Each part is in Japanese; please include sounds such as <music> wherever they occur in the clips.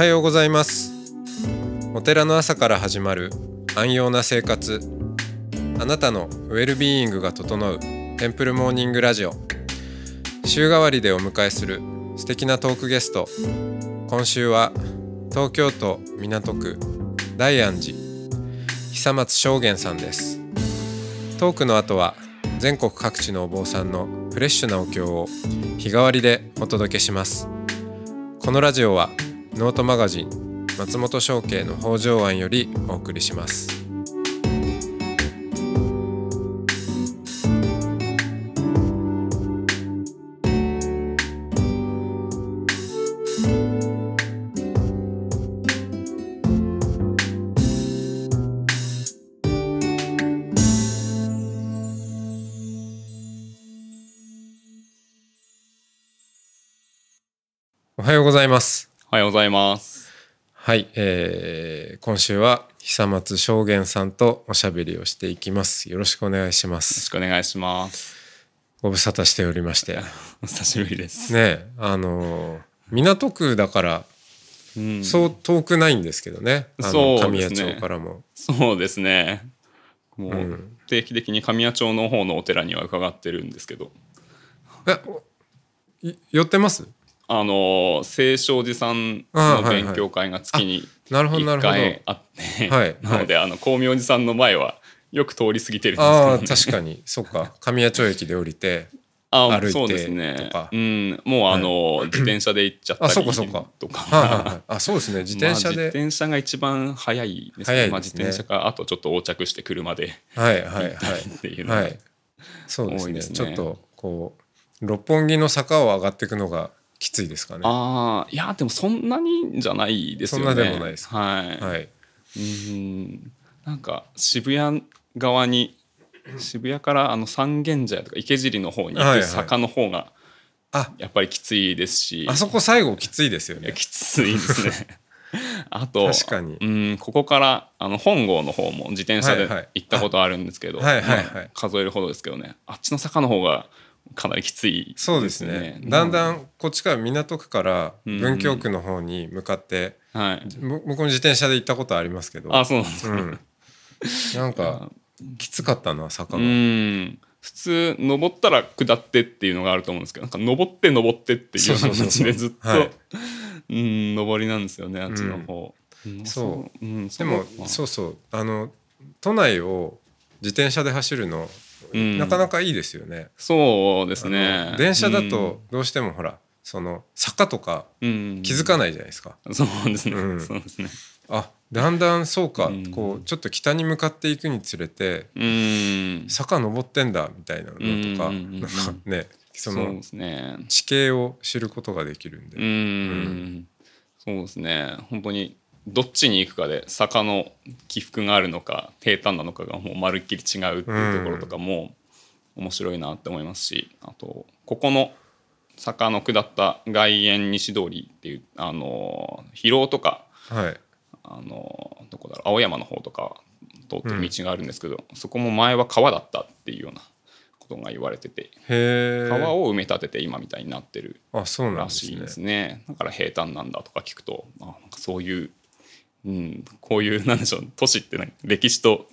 はようございます。お寺の朝から始まる安養な生活。あなたのウェルビーイングが整うテンプルモーニングラジオ。週替わりでお迎えする素敵なトークゲスト。今週は東京都港区大安寺久松正玄さんです。トークの後は全国各地のお坊さんのフレッシュなお経を日替わりでお届けします。このラジオはノートマガジン松本商家の北条庵よりお送りします。おはようございます。おはようございます。はい、えー、今週は久松正玄さんとおしゃべりをしていきます。よろしくお願いしまよろしすくお願いします。ご無沙汰しておりまして。ね <laughs> お久しぶりです。えあのー港区だからうん。そう遠くないんですけどね、そう神谷町からも。そうですね。もう、うん。定期的に神谷町の方のお寺には伺ってるんですけど、え寄ってます？あの清少寺さんのあはいはい。勉強会が月になるほどなる1ほど。回あって、はいなのであの光明寺さんの前はよく通り過ぎてるんですああけど、ね、確かに。そっか。神谷町駅で降りてあ歩いてそうですね。とかうん、もうあの、自転車で行っちゃったりあそうかそうか。とか、はいはいはい。あそうですね。自転車まあ、自で、転車が一番早いですね。ですね。自転車からあとちょっと横着して車ではいはいはい。行っていうのが、はい。そうですね。ね。ちょっとこう六本木の坂を上がっていくのがきついですかね。ああいやでもそんなにじゃないですよね。そんなでもないですはい、はい。うん。なんか渋谷側に渋谷からあの三軒茶屋とか池尻の方に行はいはい。く坂の方があ。やっぱりきついですし、あそこ最後きついですよね。きついですね。<laughs> あと確かに。うんここからあの本郷の方も自転車ではいはい。行ったことあるんですけど、はいはいはい。まあ数えるほどですけどね。あっちの坂の方がかなりきついそうですね。だんだんこっちから港区から文京区の方に向かって、はい。む僕も自転車で行ったことありますけど。あそうなんですか、うん、なんかきつかったな坂うが、ん。普通登ったら下ってっていうのがあると思うんですけどなんか登って登ってっていうようなそうそうそう。そう感じでずっと、はい。うん登りなんですよねあっちの方、うん。そう。うん、でもまあ。そうそう。あの都内を自転車で走るの、うん。なかなかいいですよね。そうですあねの電車だとどうしてもほらその坂とかうん。気づかないじゃないですか。そうですね、うん。そうですね。あだんだんそうか、うん。こうちょっと北に向かっていくにつれてうん。坂登ってんだみたいなのとか、なんかねその地形を知ることができるんで、うん、そうですね。本当にどっちに行くかで坂の起伏があるのか平坦なのかがもうまるっきり違うっていうところとかも面白いなって思いますしあとここの坂の下った外苑西通りっていうあの広尾とかはい。あのどこだろう青山の方とか通ってる道があるんですけど、そこも前は川だったっていうようなことが言われてて川を埋め立てて今みたいになってるあそうなんらしいですね。だから平坦なんだとか聞くとあなんかそういう、うん、こういうなんでしょう都市ってなんか歴史と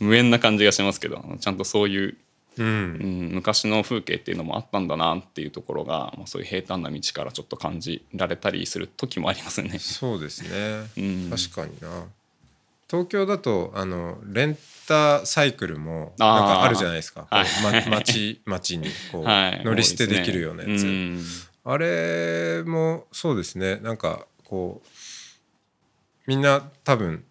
無縁な感じがしますけどちゃんとそういう、ううんん、昔の風景っていうのもあったんだなっていうところが、まあ、そういう平坦な道からちょっと感じられたりする時もありますね。そうですね、<laughs> うん。確かにな。東京だとあのレンタサイクルもなんかあるじゃないですか。はい。ま町町にこう、<laughs> はい、乗り捨てできるようなやつ、うん。あれもそうですね。なんかこうみんな多分、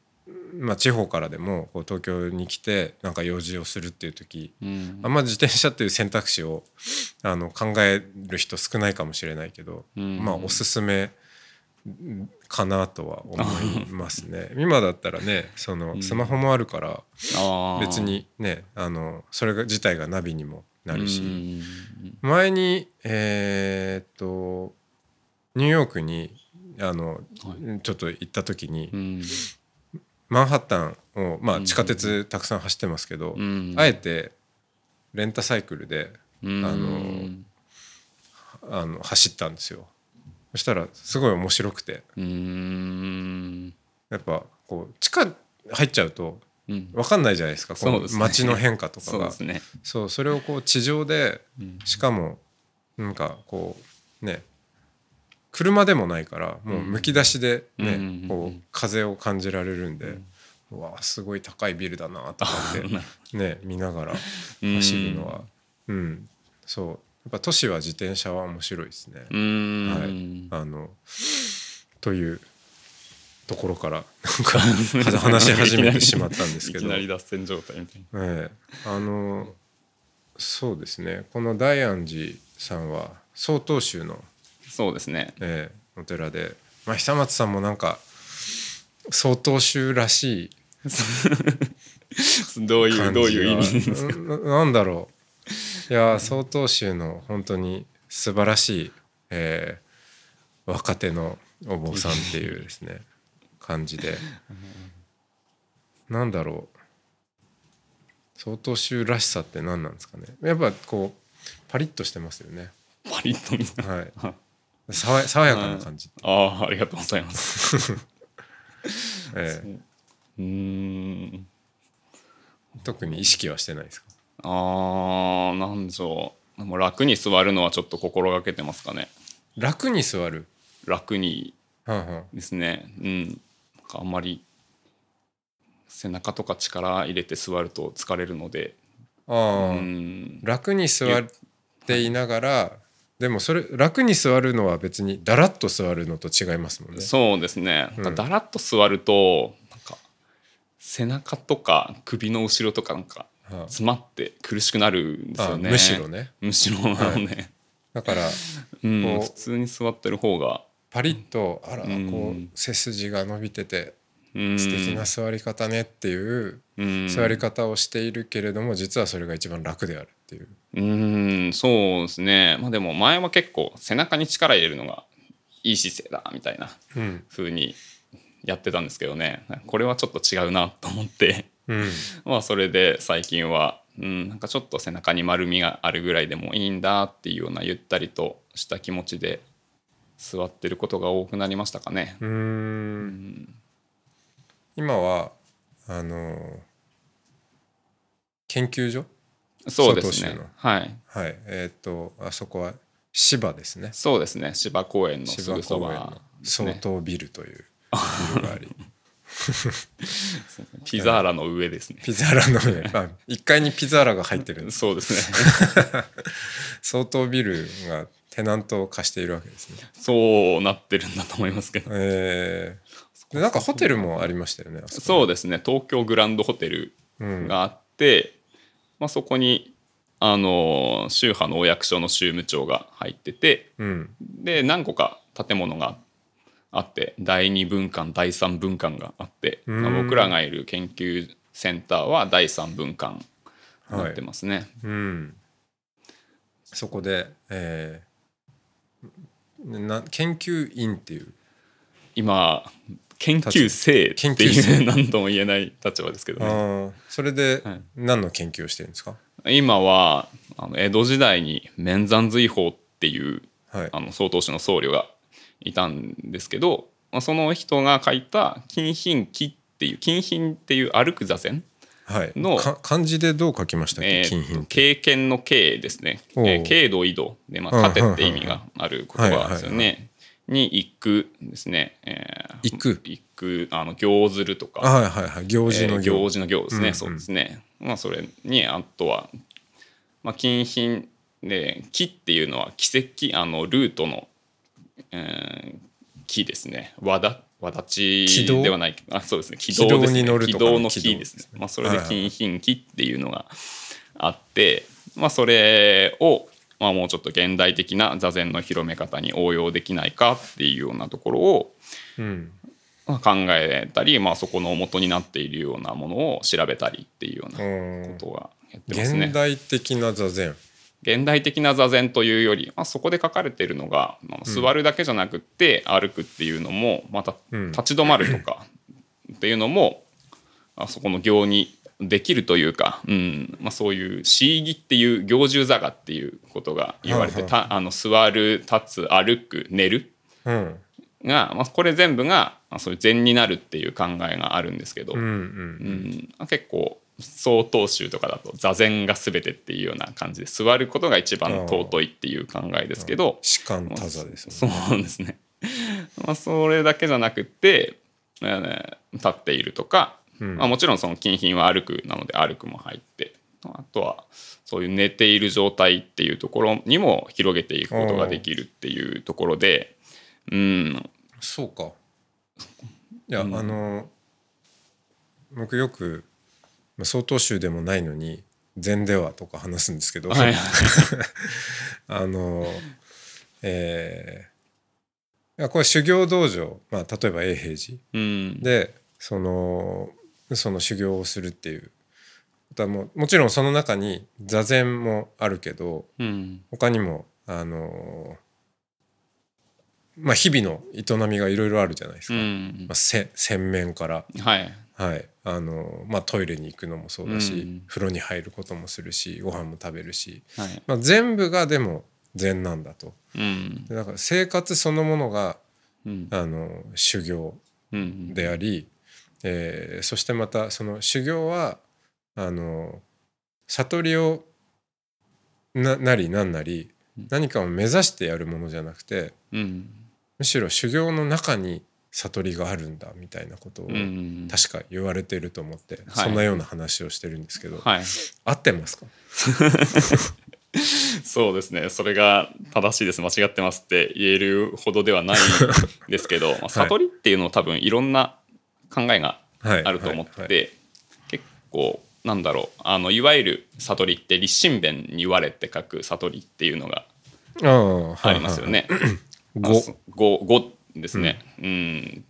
まあ、地方からでもこう東京に来てなんか用事をするっていう時うん。あんま自転車っていう選択肢をあの考える人少ないかもしれないけど、うん。まあおすすめかなとは思いますね。<laughs> 今だったらねそのスマホもあるから別にねあのそれが自体がナビにもなるし、うん。前にえーっとニューヨークにあの、ちょっと行った時に、うん。マンハッタンを、まあ、うん。地下鉄たくさん走ってますけど、うん。あえてレンタサイクルでうん。あのあの走ったんですよ。そしたらすごい面白くて。やっぱこう地下入っちゃうとうん。分かんないじゃないですか。この街の変化とかが。そうね。そうそれをこう地上でうん。しかもなんかこうね車でもないからもうむき出しでね、うんこう風を感じられるんで、うわすごい高いビルだなとかってね見ながら走るのは。うん、そう。やっぱ都市は自転車は面白いですね。うーん、あのというところからなんか <laughs> 話し始めてしまったんですけいどきなり脱線状態みたいええ。あのそうですね。この大安寺さんは曹洞宗の、なそうですね。ええお寺で、まあ、久松さんもなんか曹洞宗らしい <laughs> どういうどういう意味がななんだろう。いや曹洞宗の本当に素晴らしい、えー若手のお坊さんっていうですね感じで。なんだろう。曹洞宗らしさって何なんですかね。やっぱこうパリッとしてますよね。パリッとみた。いなはい爽やかな感じ、ああありがとうございます。<laughs> ええ。う。ーん。特に意識はしてないですか？あーなんでしょうもう楽に座るのはちょっと心がけてますかね。楽に座る？楽に。はんはん。ですね。うん。なんかあんまり背中とか力入れて座ると疲れるので。ああ、うん。楽に座っていながらでもそれ楽に座るのは別にだらっと座るのと違いますもんね。そうですね、うん。だらっと座るとなんか背中とか首の後ろとかなんかはあ。詰まって苦しくなるんですよね。あむしろね。むしろなのね、だからうん普通に座ってる方が。パリッとあらうん。こう背筋が伸びててうん素敵な座り方ねっていううん。座り方をしているけれども実はそれが一番楽であるっていう。うん。そうですね。まあでも前は結構背中に力入れるのがいい姿勢だみたいなうん。風にやってたんですけどね。これはちょっと違うなと思って。うん。<laughs> まあそれで最近は、うん、なんかちょっと背中に丸みがあるぐらいでもいいんだっていうようなゆったりとした気持ちで座ってることが多くなりましたかね。うん今はあの研究所？そうですね。はい。はいえっ、とあそこは芝ですねそうですね。芝公園のす芝ぐそば相ね。当ビルというビルがあり <laughs> ピザーラの上ですね。ピザーラの上あ1階にピザーラが入ってるそうですね。<laughs> 相当ビルがテナントを貸しているわけですねそうなってるんだと思いますけど。えー、でなんかホテルもありましたよねあそうですね。東京グランドホテルうん。があって、まあそこにあの宗派のお役所の宗務長が入ってて、うん。で何個か建物があって第2分館第3分館があって、うん。まあ僕らがいる研究センターは第3分館になってますね。うん。そこで、えーな研究員っていう。今研究生研っていう何とも言えない立場ですけどあね。ーそれではい何の研究をしてるんですか？今はあの江戸時代に免山随法っていうはい。あの曹洞宗の僧侶がいたんですけど、まあ、その人が書いた「金品記」っていう金品っていう歩く座禅はい。漢字でどう書きましたっけ、えー経験の経ですね、えー経度緯度で、まあ、縦って意味がある言葉ですよはいね。に行くですね。えー行く？行くあの行ずるとか、あはいはいはい。行事のえー行,、行事の行ですね、うんうん。そうですね。まあそれにあとは、まあ、金品で木っていうのは奇跡あのルートの、えー木ですね。わだわだち軌道ではないあそうですね。軌軌道道ですねに乗るとかの軌道の木ですね。まあそれで金品木っていうのがあって、まあそれをまあもうちょっと現代的な座禅の広め方に応用できないかっていうようなところをうん。まあ考えたり、まあ、そこの元になっているようなものを調べたりっていうようなうん。ことがやってますね。現。代的な座禅。現代的な座禅というより、まあ、そこで書かれているのが、まあ、座るだけじゃなくって歩くっていうのもまたうん。立ち止まるとかっていうのもあそこの行にできるというか、うん。まあ、そういう「シーギ」っていう行住座がっていうことが言われてはあたあの座る立つ歩く寝るうん。が、まあ、これ全部がまあそういう禅になるっていう考えがあるんですけど、うんううん。ん。結構曹洞宗とかだと座禅が全てっていうような感じで座ることが一番尊いっていう考えですけど士官多座ですね。うですね。まあそれだけじゃなくて、えー立っているとか、うん。まあ、もちろんその金品は歩くなので歩くも入ってあとはそういう寝ている状態っていうところにも広げていくことができるっていうところでうん。そうか。<laughs> いや、うん。あの僕よくまあ曹洞宗でもないのに禅ではとか話すんですけど、はい。<laughs> あのえーいやこれ修行道場、まあ、例えば永平寺。うん。でそのその修行をするっていう。もうもちろんその中に座禅もあるけどうん。他にもあのまあ日々の営みがいろいろあるじゃないですか、うんまあ、せ洗面から、はい。はい。あのまあ、トイレに行くのもそうだし、うん風呂に入ることもするしご飯も食べるし、はい。まあ、全部がでも禅なんだと。うん。でだから生活そのものがうん。あの修行うん。であり、えーそしてまたその修行はあの悟りをななりなんなりうん。何かを目指してやるものじゃなくてうん。むしろ修行の中に悟りがあるんだみたいなことをうん確か言われてると思って、はい。そんなような話をしてるんですけど、はい。合ってますか？<laughs> そうですね。それが正しいです。間違ってますって言えるほどではないですけど、まあ、<laughs> 悟りっていうのは多分いろんな考えがはいあると思ってて、はいはい。結構なんだろうあのいわゆる悟りって立身弁に言われて書く悟りっていうのがああはいありますよね。語。語ですね。うん。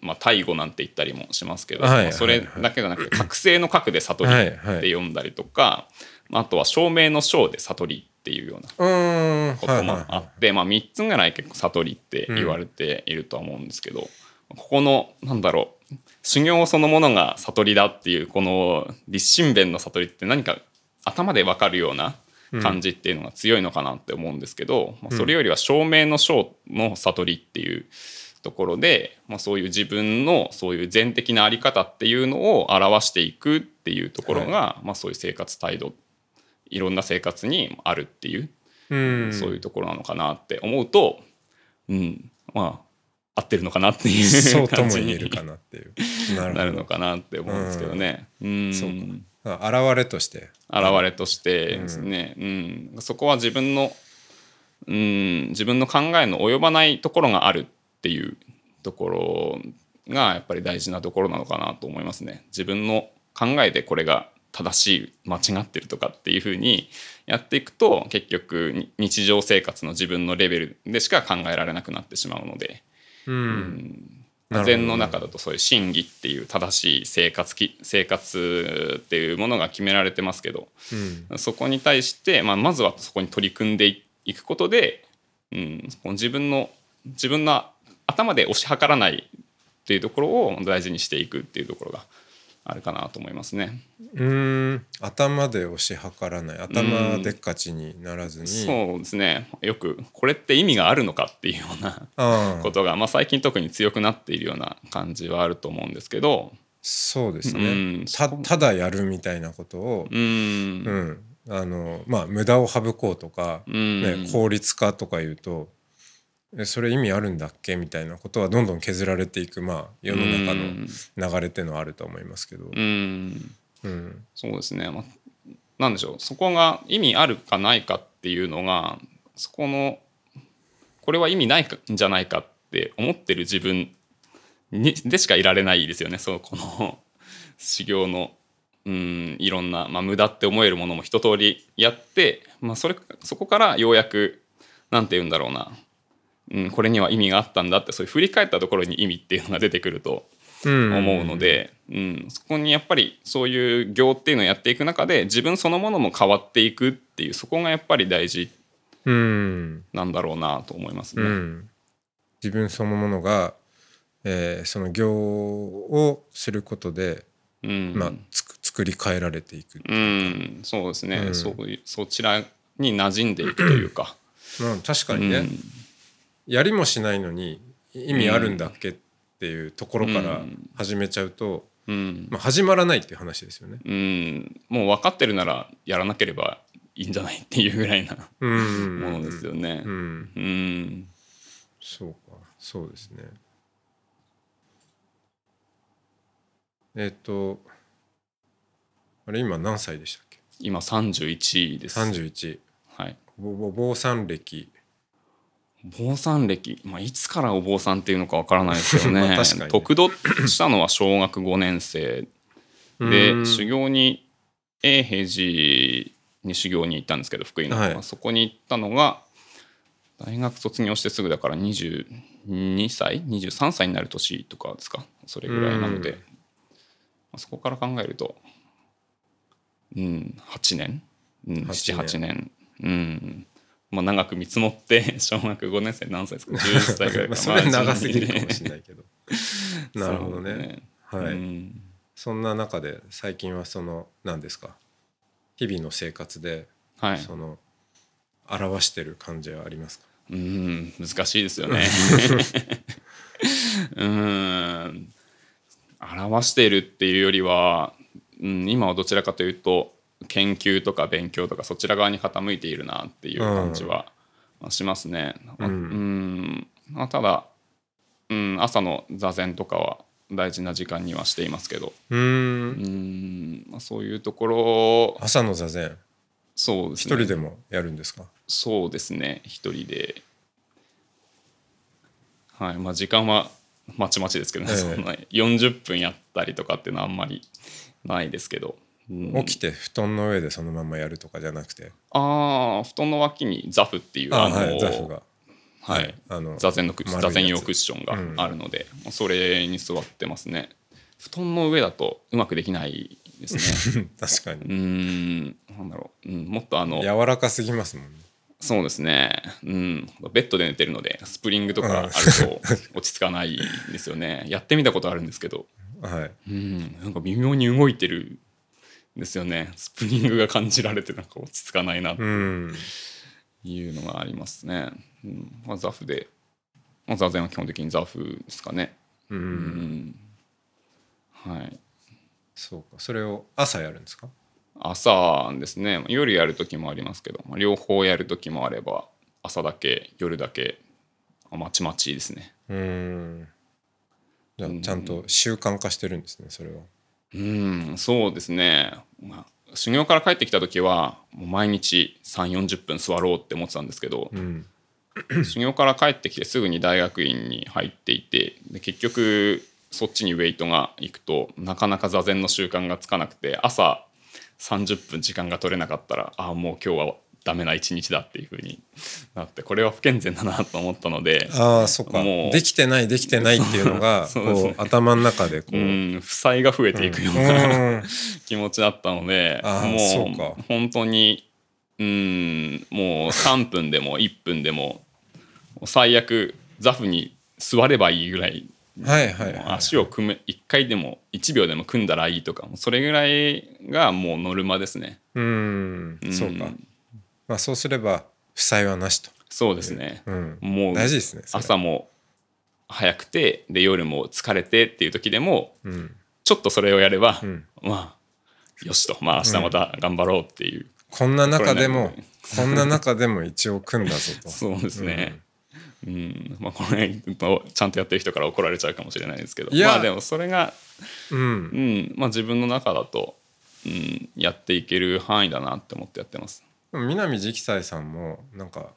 まあ大語なんて言ったりもしますけど、はいまあそれだけじゃなくて覚醒の覚で悟りってはいはい。読んだりとか、まああとは証明の証で悟りっていうようなこともはいはい。あって、まあ3つぐらい結構悟りって言われているとは思うんですけど、ここのなんだろう修行そのものが悟りだっていうこの立身弁の悟りって何か頭で分かるような感じっていうのが強いのかなって思うんですけど、まあ、それよりは証明の証の悟りっていうところで、まあ、そういう自分のそういう全的なあり方っていうのを表していくっていうところが、まあ、そういう生活態度いろんな生活にあるっていううん。そういうところなのかなって思うと、うん、まあ合ってるのかなっていそううと感じにも言えるかなっていう。なるのかなって思うんですけどね。うん。そうか。あ現れとして。現れとしてですね、うん。そこは自分の、うん、自分の考えの及ばないところがあるっていうところがやっぱり大事なところなのかなと思いますね。自分の考えでこれが正しい間違ってるとかっていうふうにやっていくと結局に日常生活の自分のレベルでしか考えられなくなってしまうので、うん。禅の中だとそういう真偽っていう正しい生活き生活っていうものが決められてますけど、うん。そこに対して、まあ、まずはそこに取り組んでいいくことで、うん、自分の自分の頭で推し量らないっていうところを大事にしていくっていうところがあるかなと思いますね。うーん。頭で押し量らない。頭でっかちにならずに、そうですね。よくこれって意味があるのかっていうようなことが、まあ、最近特に強くなっているような感じはあると思うんですけど。そうですね、うん。たただやるみたいなことを。う、ん。うん。あのまあ無駄を省こうとか、うん。ね、効率化とか言うとえそれ意味あるんだっけ？みたいなことはどんどん削られていく、まあ、世の中の流れっていうのはあると思いますけど、うん。うん。そうですね、まあ、なんでしょう。そこが意味あるかないかっていうのがそこのこれは意味ないかんじゃないかって思ってる自分にでしかいられないですよね。そうこの修行のうんいろんな、まあ、無駄って思えるものも一通りやって、まあ、それそこからようやくなんて言うんだろうな、うん、これには意味があったんだってそういう振り返ったところに意味っていうのが出てくるとうん。思うので、うん、そこにやっぱりそういう行っていうのをやっていく中で自分そのものも変わっていくっていうそこがやっぱり大事うん。なんだろうなと思いますね。うん、自分そのものが、えーその行をすることで、うん。まあ、つく作り変えられていく、うん、そうですね、うん。そういうそちらに馴染んでいくというか。まあ、確かうにね、んやりもしないのに意味あるんだっけっていうところからうん始めちゃうと、うんまあ、始まらないっていう話ですよね。うん、もう分かってるならやらなければいいんじゃないっていうぐらいなうんものですよねう。ん、うん、そうかそうですね。えっ、とあれ今何歳でしたっけ？今31です。31はい。ぼぼ坊さん歴お坊さん歴、まあ、いつからお坊さんっていうのかわからないですけどね。<laughs> ね得度したのは小学5年生でうん。修行に永平寺に修行に行ったんですけど福井の、は。い。まあそこに行ったのが大学卒業してすぐだから22歳23歳になる年とかですかそれぐらいなので、うん。まあ、そこから考えるとうん8年、うん、8 78年。うんまあ長く見積もって <laughs> 小学5年生何歳ですか？11歳ぐらい <laughs> まあかそれは長すぎるかもしれないけど。<laughs> なるほどね。そうはい、うん。そんな中で最近はその何ですか？日々の生活ではい。その表してる感じはありますか、うん難しいですよね。うん。表しているっていうよりは、うん、今はどちらかというと研究とか勉強とかそちら側に傾いているなっていう感じはまあしますね。うん。うん。まあ、ただ、うん、朝の座禅とかは大事な時間にはしていますけど、うん。ん。まあ、そういうところ朝の座禅。そうですね。一人でもやるんですか、そうですね。一人で。はい。まあ時間はまちまちですけどね、ええ。そんな40分やったりとかっていうのはあんまりないですけど、うん起きて布団の上でそのままやるとかじゃなくて。ああ布団の脇にザフっていうああのはいザフが。はい。あの座禅の座禅用クッションがあるので、それに座ってますね。布団の上だとうまくできないですね。<laughs> 確かに。ん。なんだろう、うん、もっとあの柔らかすぎますもんね。そうですね。うん。ベッドで寝てるので、スプリングとかあると落ち着かないですよね。やってみたことあるんですけど、<laughs> はい。うん。なんか微妙に動いてるんですよね。スプリングが感じられて、なんか落ち着かないなとうんいうのがありますね。うん。まあ、ザフで、まあ、座禅は基本的にザフですかね。ううんん。はい。そうかそれを朝やるんですか？朝ですね。夜やる時もありますけど、まあ両方やる時もあれば、朝だけ、夜だけ、まちまちですね。うんじゃあうんちゃんと習慣化してるんですねそれはうんそうですね、まあ、修行から帰ってきた時はもう毎日3 4 0分座ろうって思ってたんですけど、うん。修行から帰ってきてすぐに大学院に入っていてで結局そっちにウェイトが行くとなかなか座禅の習慣がつかなくて朝30分時間が取れなかったらああもう今日はダメな一日だっていうふうになってこれは不健全だなと思ったのでああそっか。もうできてないできてないっていうのが <laughs> ね。頭の中でこう。うん負債が増えていくよううな、ん。<laughs> 気持ちだったのでもう本当にうんもう3分でも1分でも最悪ザフに座ればいいぐらいはいはいはい足を組め1回でも1秒でも組んだらいいとかそれぐらいがもうノルマですね。うんうんそうかまあそうすれば負債はなしと。そうですね、うん。もう大事ですね朝も早くてで夜も疲れてっていう時でもうん。ちょっとそれをやれば、うん。まあよしと。まあ明日また頑張ろうっていう、こんな中でもこんな中でも一応組んだぞと。<laughs> そうですね。うん、まあこれちゃんとやってる人から怒られちゃうかもしれないですけど。まあでもそれが、うん。うん。まあ、自分の中だと、うん、やっていける範囲だなって思ってやってます。南直斎さんもなんか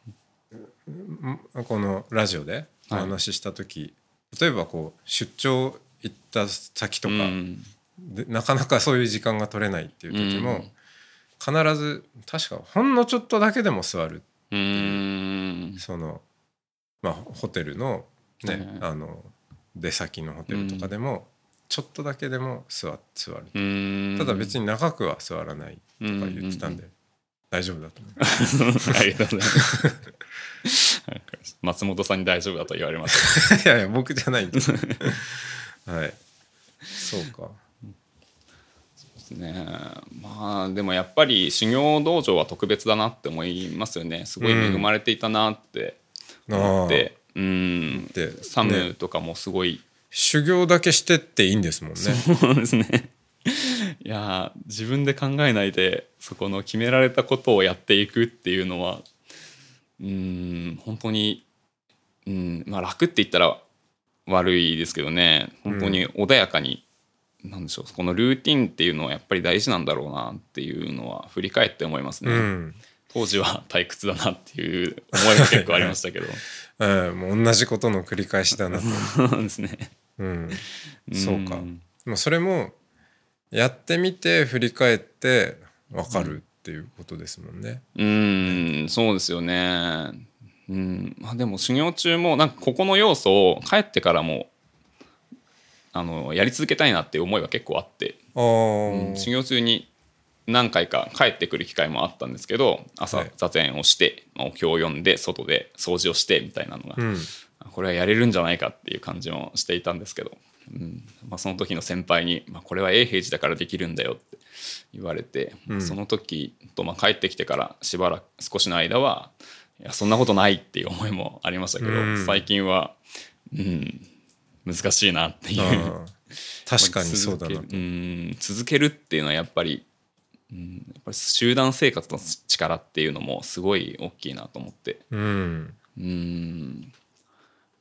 うんこのラジオでお話しした時、例えばこう出張行った先とか、うんでなかなかそういう時間が取れないっていう時も、うん必ず確かほんのちょっとだけでも座るうーん。その、まあ、ホテルの,、ねねあの出先のホテルとかでも、ちょっとだけでも座座る、ただ別に長くは座らないとか言ってたんで、う大丈夫だと思 <laughs> います。ありがとうございます。松本さんに大丈夫だと言われます。<laughs> いやいや僕じゃないんです。<laughs> はい。そうか。ですね。まあでもやっぱり修行道場は特別だなって思いますよね。すごい恵まれていたなって思って、うんでサムねとかもすごい、修行だけしてっていいんですもんね。そうですねいやー自分で考えないでそこの決められたことをやっていくっていうのはうん本当にうんまあ楽って言ったら悪いですけどね。本当に穏やかに、なんでしょうこのルーティンっていうのはやっぱり大事なんだろうなっていうのは振り返って思いますね、うん。当時は退屈だなっていう思いが結構ありましたけど。<laughs> うん、もう同じことの繰り返しだなと。<laughs> そうですね。うん、そうか。んもうそれもやってみて振り返って分かるっていうことですもんね。うんそうですよね。うんまあでも修行中もなんかここの要素を帰ってからもあのやり続けたいなっていう思いは結構あって、うん修行中に何回か帰ってくる機会もあったんですけど朝はい。座禅をして、まあお経を読んで外で掃除をしてみたいなのが、うん。これはやれるんじゃないかっていう感じもしていたんですけど、うん。まあ、その時の先輩に、まあ、これは永平寺だからできるんだよって言われて、うん。その時と、まあ、帰ってきてからしばらく少しの間はいやそんなことないっていう思いもありましたけど、うん。最近は、うん、難しいなっていう。<laughs> 確かにそうだな続ける。うん。続けるっていうのはやっぱり、うん、やっぱり集団生活の力っていうのもすごい大きいなと思って。うん。うん。やっ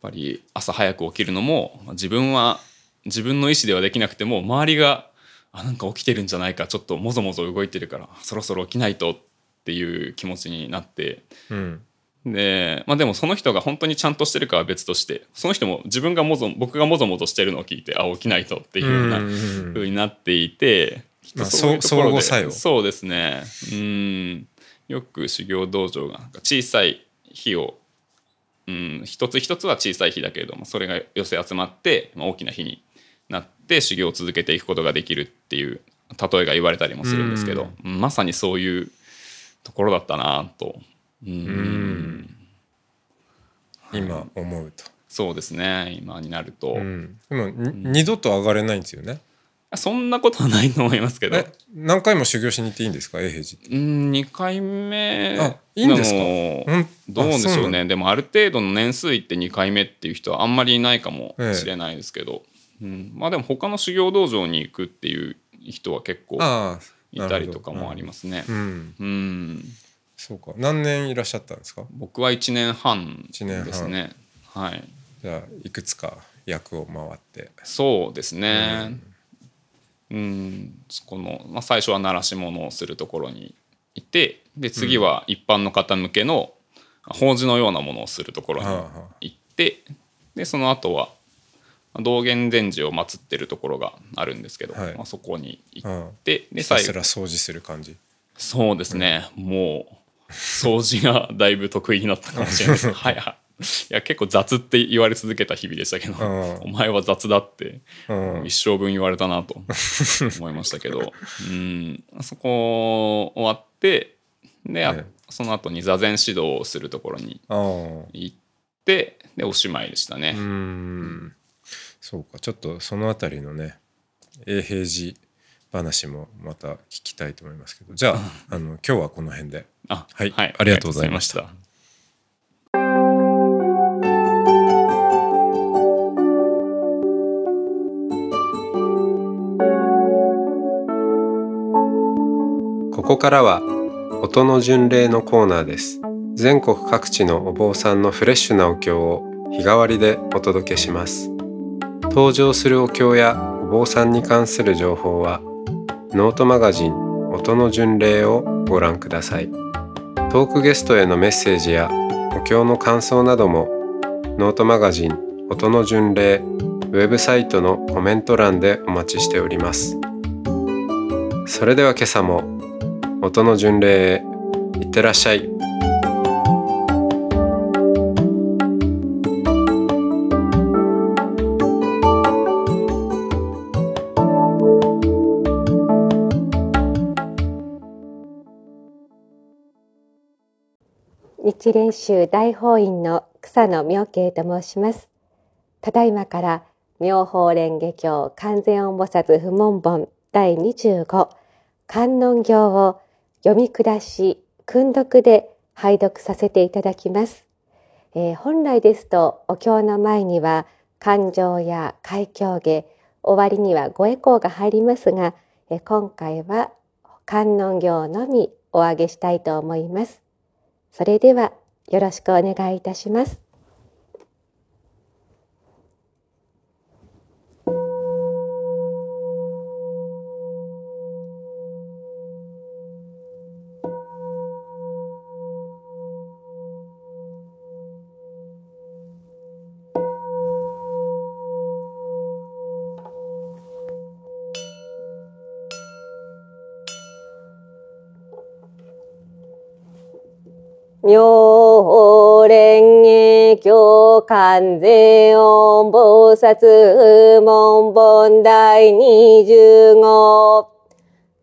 ぱり朝早く起きるのもまあ自分は自分の意思ではできなくても周りがあなんか起きてるんじゃないかちょっともぞもぞ動いてるからそろそろ起きないとっていう気持ちになって。うん。で,、まあ、でもその人が本当にちゃんとしてるかは別としてその人も自分がもぞ僕がもぞもぞしてるのを聞いてあ起きないとっていうようなうん。うになっていて、きっとまあそういうところでそうですね。うん。よく修行道場が小さい火を、うん、一つ一つは小さい火だけれどもそれが寄せ集まって、まあ、大きな火になって修行を続けていくことができるっていう例えが言われたりもするんですけど、まさにそういうところだったなと。うん。ん。今思うと。そうですね。今になると、うん、でもに二度と上がれないんですよね。そんなことはないと思いますけど。え何回も修行しに行っていいんですか？永平寺。うん2回目。あいいんですか？どうでしょうね。でもある程度の年数いって2回目っていう人はあんまりいないかもしれないですけど、うん、まあでも他の修行道場に行くっていう人は結構いたりとかもありますね。うん、うん、そうか。何年いらっしゃったんですか？僕は1年半一年半。ですね。はい、じゃあいくつか役を回って。そうですね。うん、この、まあ、最初は鳴らし物をするところにいてで次は一般の方向けの法事のようなものをするところに行ってでその後は道元禅師を祀ってるところがあるんですけど、はい。まあ、そこに行ってでひた最後。すら掃除する感じ。そうですね、もう掃除がだいぶ得意になったかもしれないです。はいはい。いや結構雑って言われ続けた日々でしたけど、うん。お前は雑だってうん。一生分言われたなと思いましたけど。うん。そこ終わってで、あねその後に座禅指導をするところに行ってでおしまいでしたね。うーんそうか。ちょっとそのあたりのね永平寺話もまた聞きたいと思いますけど。じゃああの今日はこの辺で。あはい。ありがとうござい。ありがとうございました。ここからは音の巡礼のコーナーです。全国各地のお坊さんのフレッシュなお経を日替わりでお届けします登場するお経やお坊さんに関する情報はノートマガジン音の巡礼をご覧ください。トークゲストへのメッセージやお経の感想などもノートマガジン音の巡礼ウェブサイトのコメント欄でお待ちしております。それでは今朝も音の巡礼へいってらっしゃい。日蓮宗大法院の草野明慶と申します。ただいまから妙法蓮華経完全音菩薩不問本第25観音経を読み下し訓読で拝読させていただきます。えー、本来ですとお経の前には感情や開教下終わりにはごエコーが入りますが、えー、今回は観音行のみお上げしたいと思います。それではよろしくお願いいたします。妙法蓮華経観世音菩薩門本第二十五。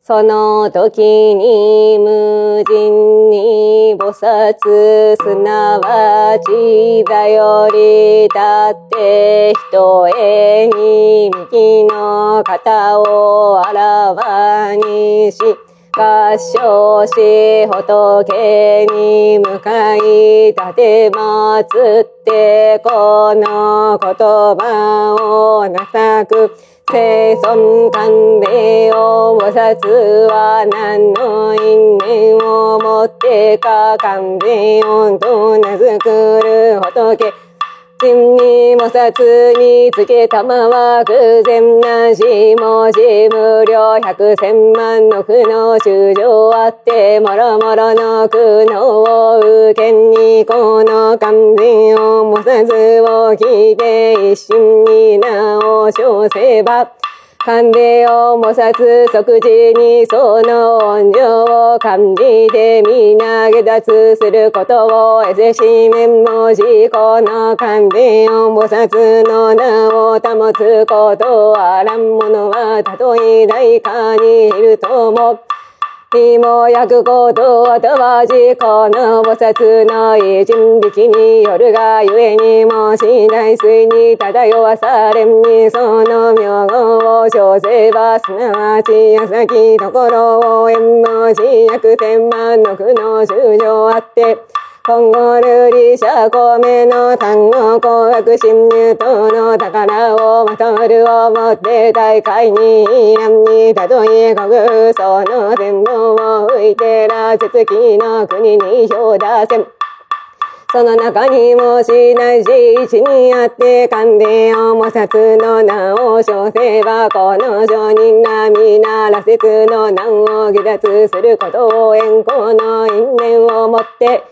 その時に無人に菩薩すなわちだより立って人へに右の肩をあらわにし合唱し仏に向かい立てまつってこの言葉をなさく。生存官兵を菩薩は何の因縁をもってか。官兵をと名付くる仏。真に摩擦につけたまは偶然なし文字無料。百千万の苦悩衆生あってもろもろの苦悩を受けにこの完全を摩擦を聞いて一心に名を称せば。勘でを模索即時にその恩情を感じて皆下脱することを得せしめんもじこの勘でを模索の名を保つことあらんものはたとえ大かにいるとも。火も焼くことはわじこの菩薩の一人力によるがゆえにもし内水に漂わされんにその名号を称せばすなわち矢先ところを縁文字百千万の苦の修行あって今後ルリシャコメの単語紅白侵入等の宝をまとるをもって大会に案にたとえ国そのを浮いてら絶気の国に表出せその中にもしないし一にあって勘でを模殺の名を称せばこの商人が皆羅説の難を下脱することを遠行の因縁をもって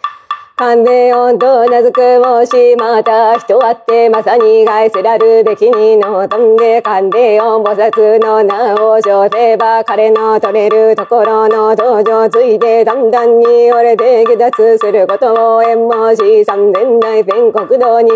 関連音と名付くもしまた人あってまさに返せらるべきにの飛んで関連音菩薩の名を称せば彼の取れるところの登場ついてだんだんに折れて下脱することを縁もし三千大全国道に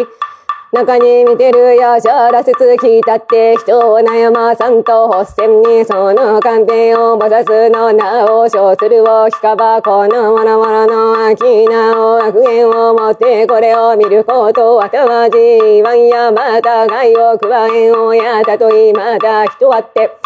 中に見てるよ、しゃらせつ聞いたって人を悩まさんと発戦にその観点を菩薩の名を称するを聞かばこのわらわらの秋なお悪縁を持ってこれを見ることわたまじいわんやまた害を加えんをやたといまた人あって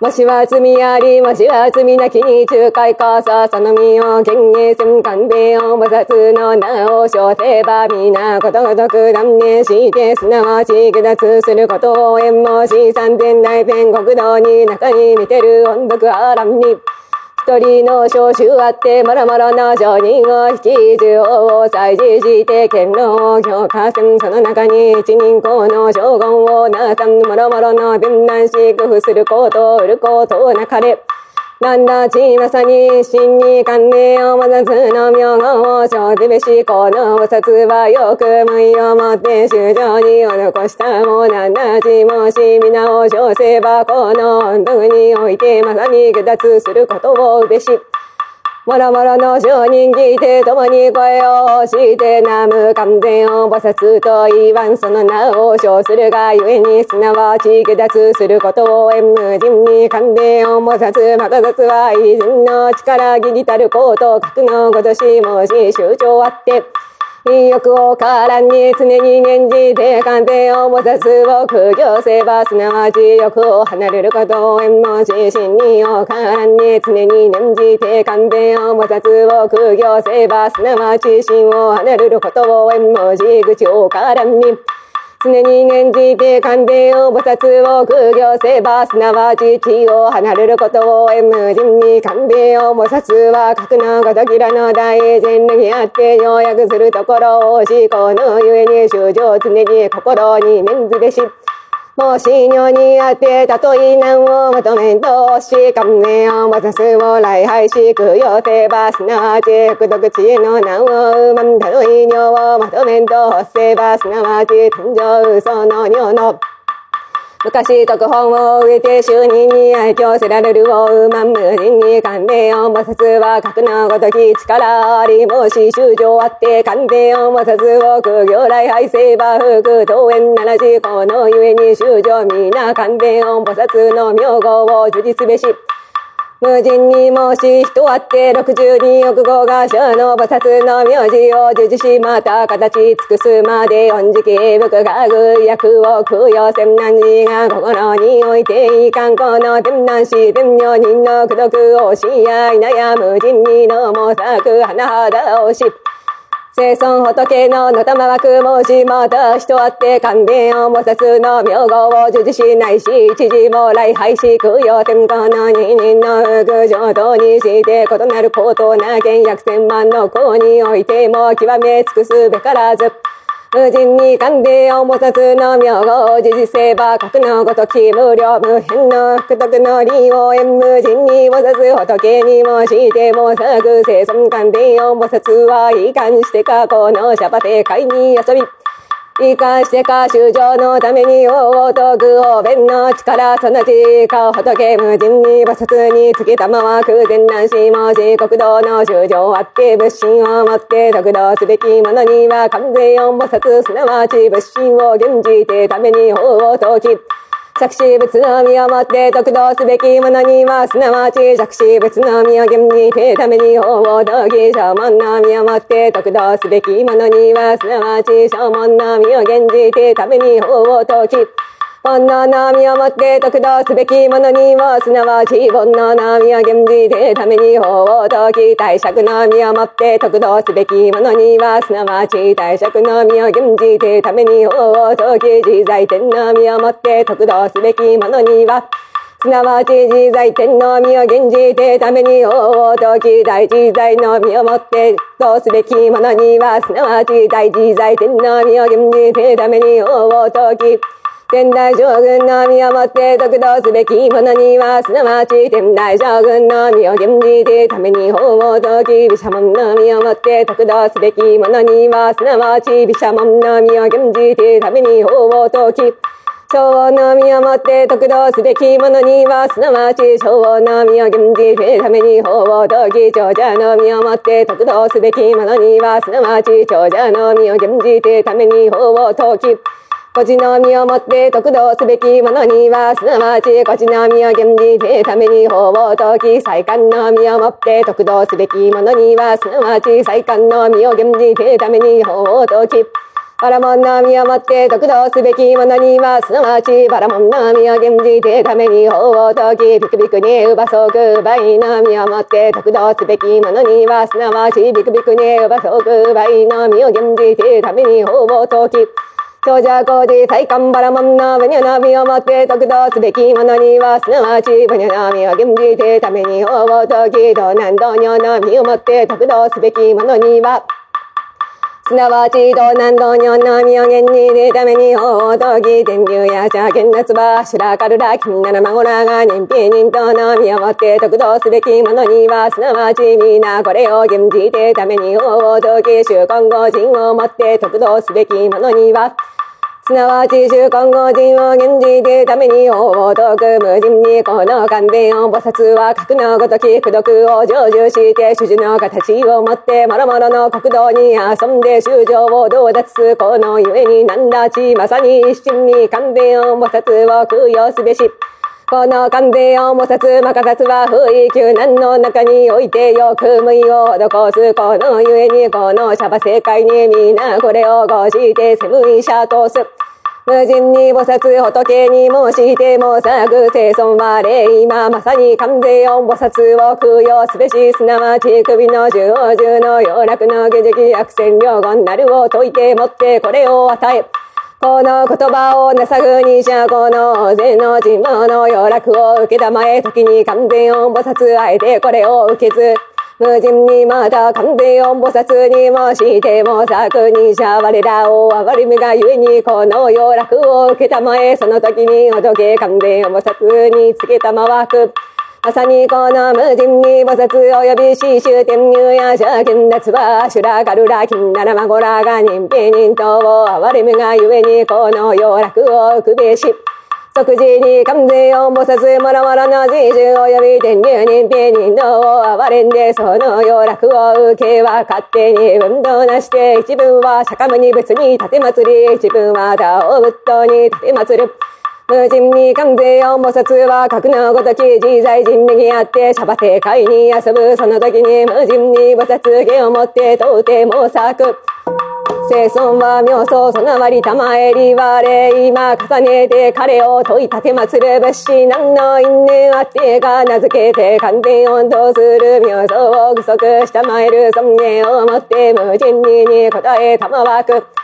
もしは罪あり、もしは罪なき仲介かさ、その身を権限戦官兵を菩薩の名を称せば、皆ことごとく断念して、すなわち下脱することを縁もし三千大天国道に中に見てる音読あらんに。一人の召集あって、まろまろの商人を引き中を再事して、剣能を強化せん。その中に一人公の将軍をなさん、もろまろの分断し、工夫すること売ることをなかれ。なんだちまさに真に観念をまざずの名号を生じべしこの菩薩はよく無意を持って衆生に施したもなんだちもし皆を称せばこの音読においてまさに下脱することをうべし。もろもろの商人聞いて共に声をして南無完全を菩薩と言わんその名を称するがゆえにすなわち下脱することを縁無人に完全を菩薩また雑は偉人の力ぎりたること覚悟ごとしもし集長あって意欲をからに常に念じて完全をもたすを苦行せばすなわち欲を離れることを縁も自身にをからに常に念じて完全をもたすを苦行せばすなわち心を離れることを縁も自口をからに常に念じて勘弁を菩薩を苦行せば、すなわち地を離れることを縁無人に勘弁を菩薩は格のごときらの大善にあって要約するところを思考のゆえに衆生常に心に念ずべし。もし尿にあってたとえ難をまとめんとし観念をまさすを来廃し供養せばすなわちくどくちの難をまんたとえ尿をまとめんと欲せばすなわち誕生その尿の。昔特本を植えて就任に愛嬌せられるを馬無人に勘弁を菩薩は格のごとき力ありもし修正あって勘弁を菩薩を苦行来敗せば福当園ならしこのゆえに修正皆勘弁を菩薩の名号を受実べし。無人にもし人あって六十二億号が書の菩薩の名字を授受しまた形尽くすまで四時期仏が具役を供養せん難事が心においていかん。この天南市天女人の苦毒をしやいなや無人にのもさく花肌をし生孫仏ののたまわくもしまた人あって勘弁をもさすの名号を授受しないし知事も来廃し供養天皇の二人の副上等にして異なる高等な原約千万の公においても極め尽くすべからず無人に勘でをもさつの名号を事実せば格のごとき無料無変の福徳の利を縁無人にもさつ仏にもしてもさく生存勘でをもさつは遺憾して過去のシャバ世界に遊び。生かしてか修正のために大男を弁の力そのちか仏無人に菩薩につき玉は空前乱しもし国道の修正あって仏心を持って得道すべき者には完全四菩薩すなわち仏心を現じてために法を説き作詞物の身をもって得度すべきものには、すなわち作詞物の身を現じてために法を説き、正門の身をもって得度すべきものには、すなわち正門の身を現じてために法を解き、煩悩の身をもって得道すべき者には、すなわち煩悩の身を現じてために法を説き、大釈の身をもって得道すべき者には、すなわち大釈の身を現じてために法を説き、自在天の身をもって得道すべき者には、すなわち自在天の身を現じてために法を説き、大自在の身をもってどうすべき者には、すなわち大自在天の身を現じてために法を説き、天台将軍の身をもって得道すべき者には、すなわち天台将軍の身を現じてために法を説き、毘沙門の身をもって得道すべき者には、すなわち毘沙門の身を現じてために法を説き、昭和の身をもって得道すべき者には、すなわち昭和の身を現じてために法を説き、長者の身をもって得道すべき者には、すなわち長者の身を現じてために法を説き、こちの身をもって得道すべき者には、すなわちこちの身を現じてために法を説き、再官の身をもって得道すべき者には、すなわち再官の身を現じてために法を説き、バラモンの身をもって得道すべき者には、すなわちバラモンの身を現じてために法を説き、ビクビクにうばそくばいの身をもって得道すべき者には、すなわちビクビクにうばそくばいの身を現じてために法を説き、長者工事再官バラモンのブニャの身をもって得度すべきものには、すなわちブニャの身を現じてために法を説き、道南道女の身をもって得度すべきものには、すなわち道南道女の身を現じてために法を説き、天竜や茶剣夏場、白カルラ、金なら孫らが人品人との身をもって得道すべきものには、すなわち皆これを現じてために法を説き、衆今後人をもって得道すべきものには、すなわち衆今後人を現じてために王を遠く無人にこの勘弁を菩薩は格のごとき功徳を成就して主樹の形を持って諸々の国道に遊んで修正を道脱すこのゆえになんだちまさに一心に勘弁を菩薩を供養すべし。この完全を模殺、まかさつは不意救難の中においてよく無意を施す。このゆえにこのシャバ世界に皆これをごしてセムイシャトス。無人に菩薩仏に申しても作生存は霊今まさに完全音菩薩を供養すべしすなわち首の十王十の要楽の下敷悪戦両言なるを解いてもってこれを与えこの言葉をなさぐにしゃこの善の人望の要楽を受けたまえ時に完全音菩薩あえてこれを受けず無人にまた完全音菩薩にもしても作にしゃ我らを憐れみがゆえにこの要楽を受けたまえその時におどけ完全音菩薩につけたまわくまさにこの無人に菩薩及び死守天入や邪剣脱は修羅ガルラ金ならまごらが人平人等を憐れみがゆえにこの要楽を受くべし。即時に完全を菩薩もろもろの自重及び天竜人平人のを哀れんでその要楽を受けは勝手に運動なして一分は釈迦無に別に立て祭り一分は他を仏道に立て祭る。無人に完全を菩薩は格のごとき自在人力あってシャバ世界に遊ぶその時に無人に菩薩芸をもって到底も作生存は妙相そのわりたまえりわれ今重ねて彼を問い立て祭る仏師何の因縁あってか名付けて完全温度する妙相を具足したまえる尊厳をもって無人にに答えたまわく。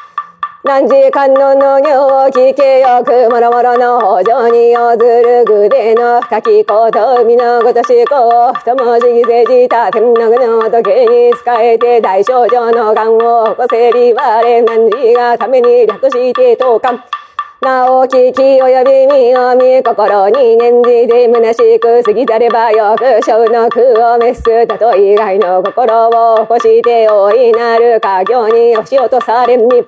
何時間の農業を聞けよくもろもろの北条に要ずる腕の深きこと海のごとしこう一文字犠牲した天の具の時計に使えて大少女の癌を起こせり我何時がために略して当館なお聞き及び身を見心に念じて虚しく過ぎざればよく小の苦を滅すたと以外の心を起こして大いなる家業に押し落とされんに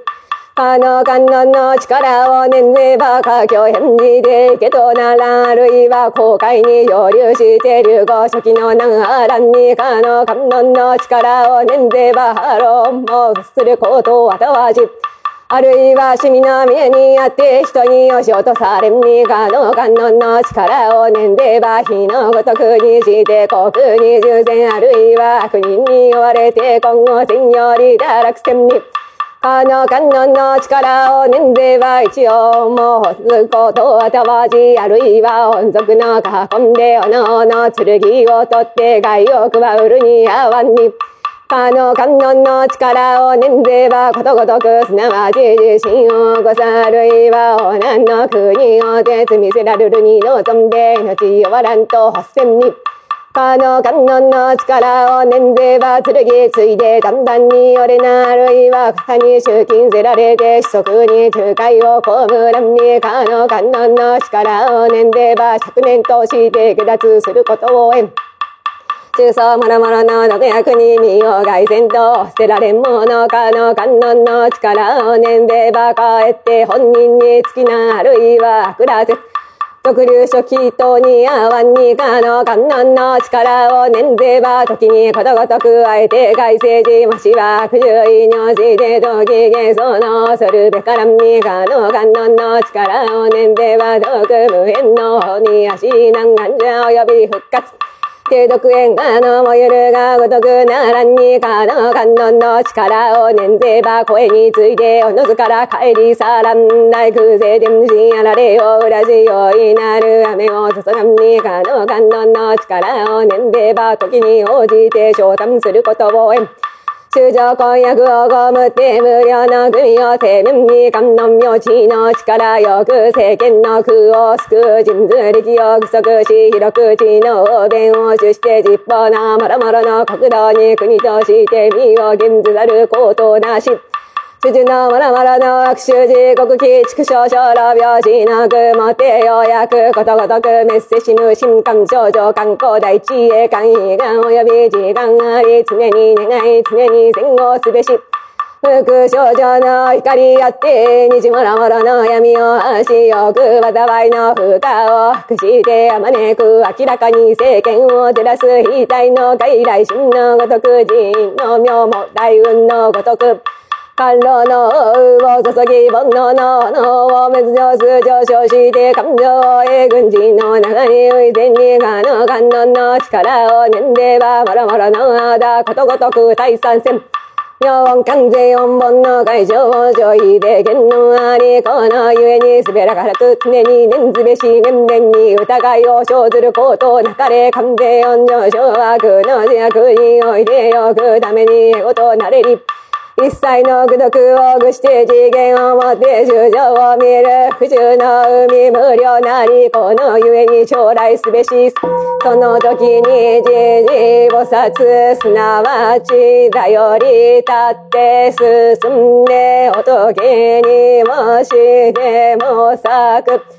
あの観音の力を念ぜば華僑返事でいけとならあるいは航海に漂流して流行初期の南波乱にかの観音の力を念ぜばハロンもすることはたわじあるいは趣味の見えにあって人に押し落とされんにかの観音の力を念ぜば火のごとくにして国に従前あるいは悪人に追われて今後天より堕落せんに。この観音の力を念ぜば一応も干すことはたわじ、あるいは本族の囲んでおのおの剣を取って害を加うるにあわんに。この観音の力を念ぜばことごとくすなわち自身を起こさあるいはおなんの国を絶見せられるに望んで命をわらんと発戦に。この観音の力を念ぜば剣ついでだんだんに俺なるいは肩に集金せられて子息に仲介を被らんにこの観音の力を念ぜば昨年として下脱することを縁。中層もろもろの毒薬に身を外せと捨てられんものかの観音の力を念ぜば帰って本人につきなあるいは悪らせ特流書祈祷に合わんにかの観音の力を念ぜば時にことごとくあえて外政治もしは不注意にじて時幻想のするべからんにかの観音の力を念ぜば毒無縁の方に足難願者及び復活。低毒縁がのもゆるがごとくならんにかの観音の力を念ぜば声についておのずから帰りさらんない空勢天心あられよ裏地よいなる雨を注がんにかの観音の力を念ぜば時に応じて昇誕することを縁。中上婚約をごむって無料の国を生命に観音名地の力よく世間の苦を救う人図力を不足し広く地の弁を主して実法なもろもろの国土に国として身を現ずざることなし辻のもろもろの悪臭時刻期畜生小老病死の雲ってようやくことごとくメッセシム新刊症状観光大地へ間悲願及び時間あり常に願い常に戦後すべし副少女の光あって虹もろもろの闇を足よく災いの負荷を隠してあまねく明らかに政権を照らす額の外来心のごとく人の妙も大運のごとく甘露の王を注ぎ煩悩の脳を滅上数上昇して感情をえ軍人の中に浮いてにかの観音の力を念ではもろもろのだことごとく大参戦妙音関税音本の会場を上位で言のありこのゆえにすべらからと常に念ずべし年々に疑いを生ずることなかれ関税音上昇悪の自悪においてよくためにエゴとなれり。一切の愚読を愚して次元をもって衆生を見る不中の海無料なりこのゆえに将来すべしその時にじじ菩薩すなわちだより立って進んで仏にもしても咲く。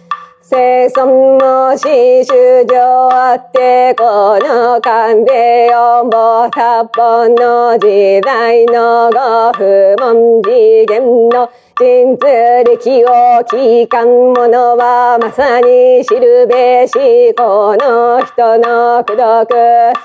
生存も死主上あってこの勘で四菩薩本の時代のご不問次元の人通力を聞かん者はまさに知るべしこの人の苦毒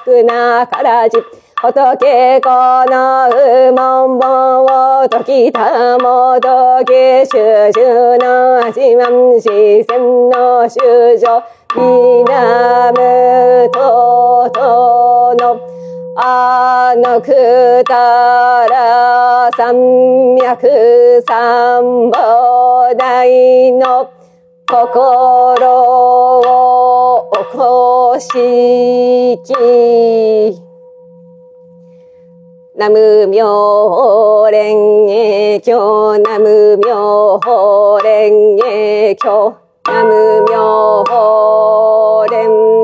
少なからじ。仏このうもんぼを解きたもとき主従の八万四千の修女南ととのあのくたら三脈三宝大の心を起こしき。ナム妙蓮華。経ナム妙蓮華。経ナム妙蓮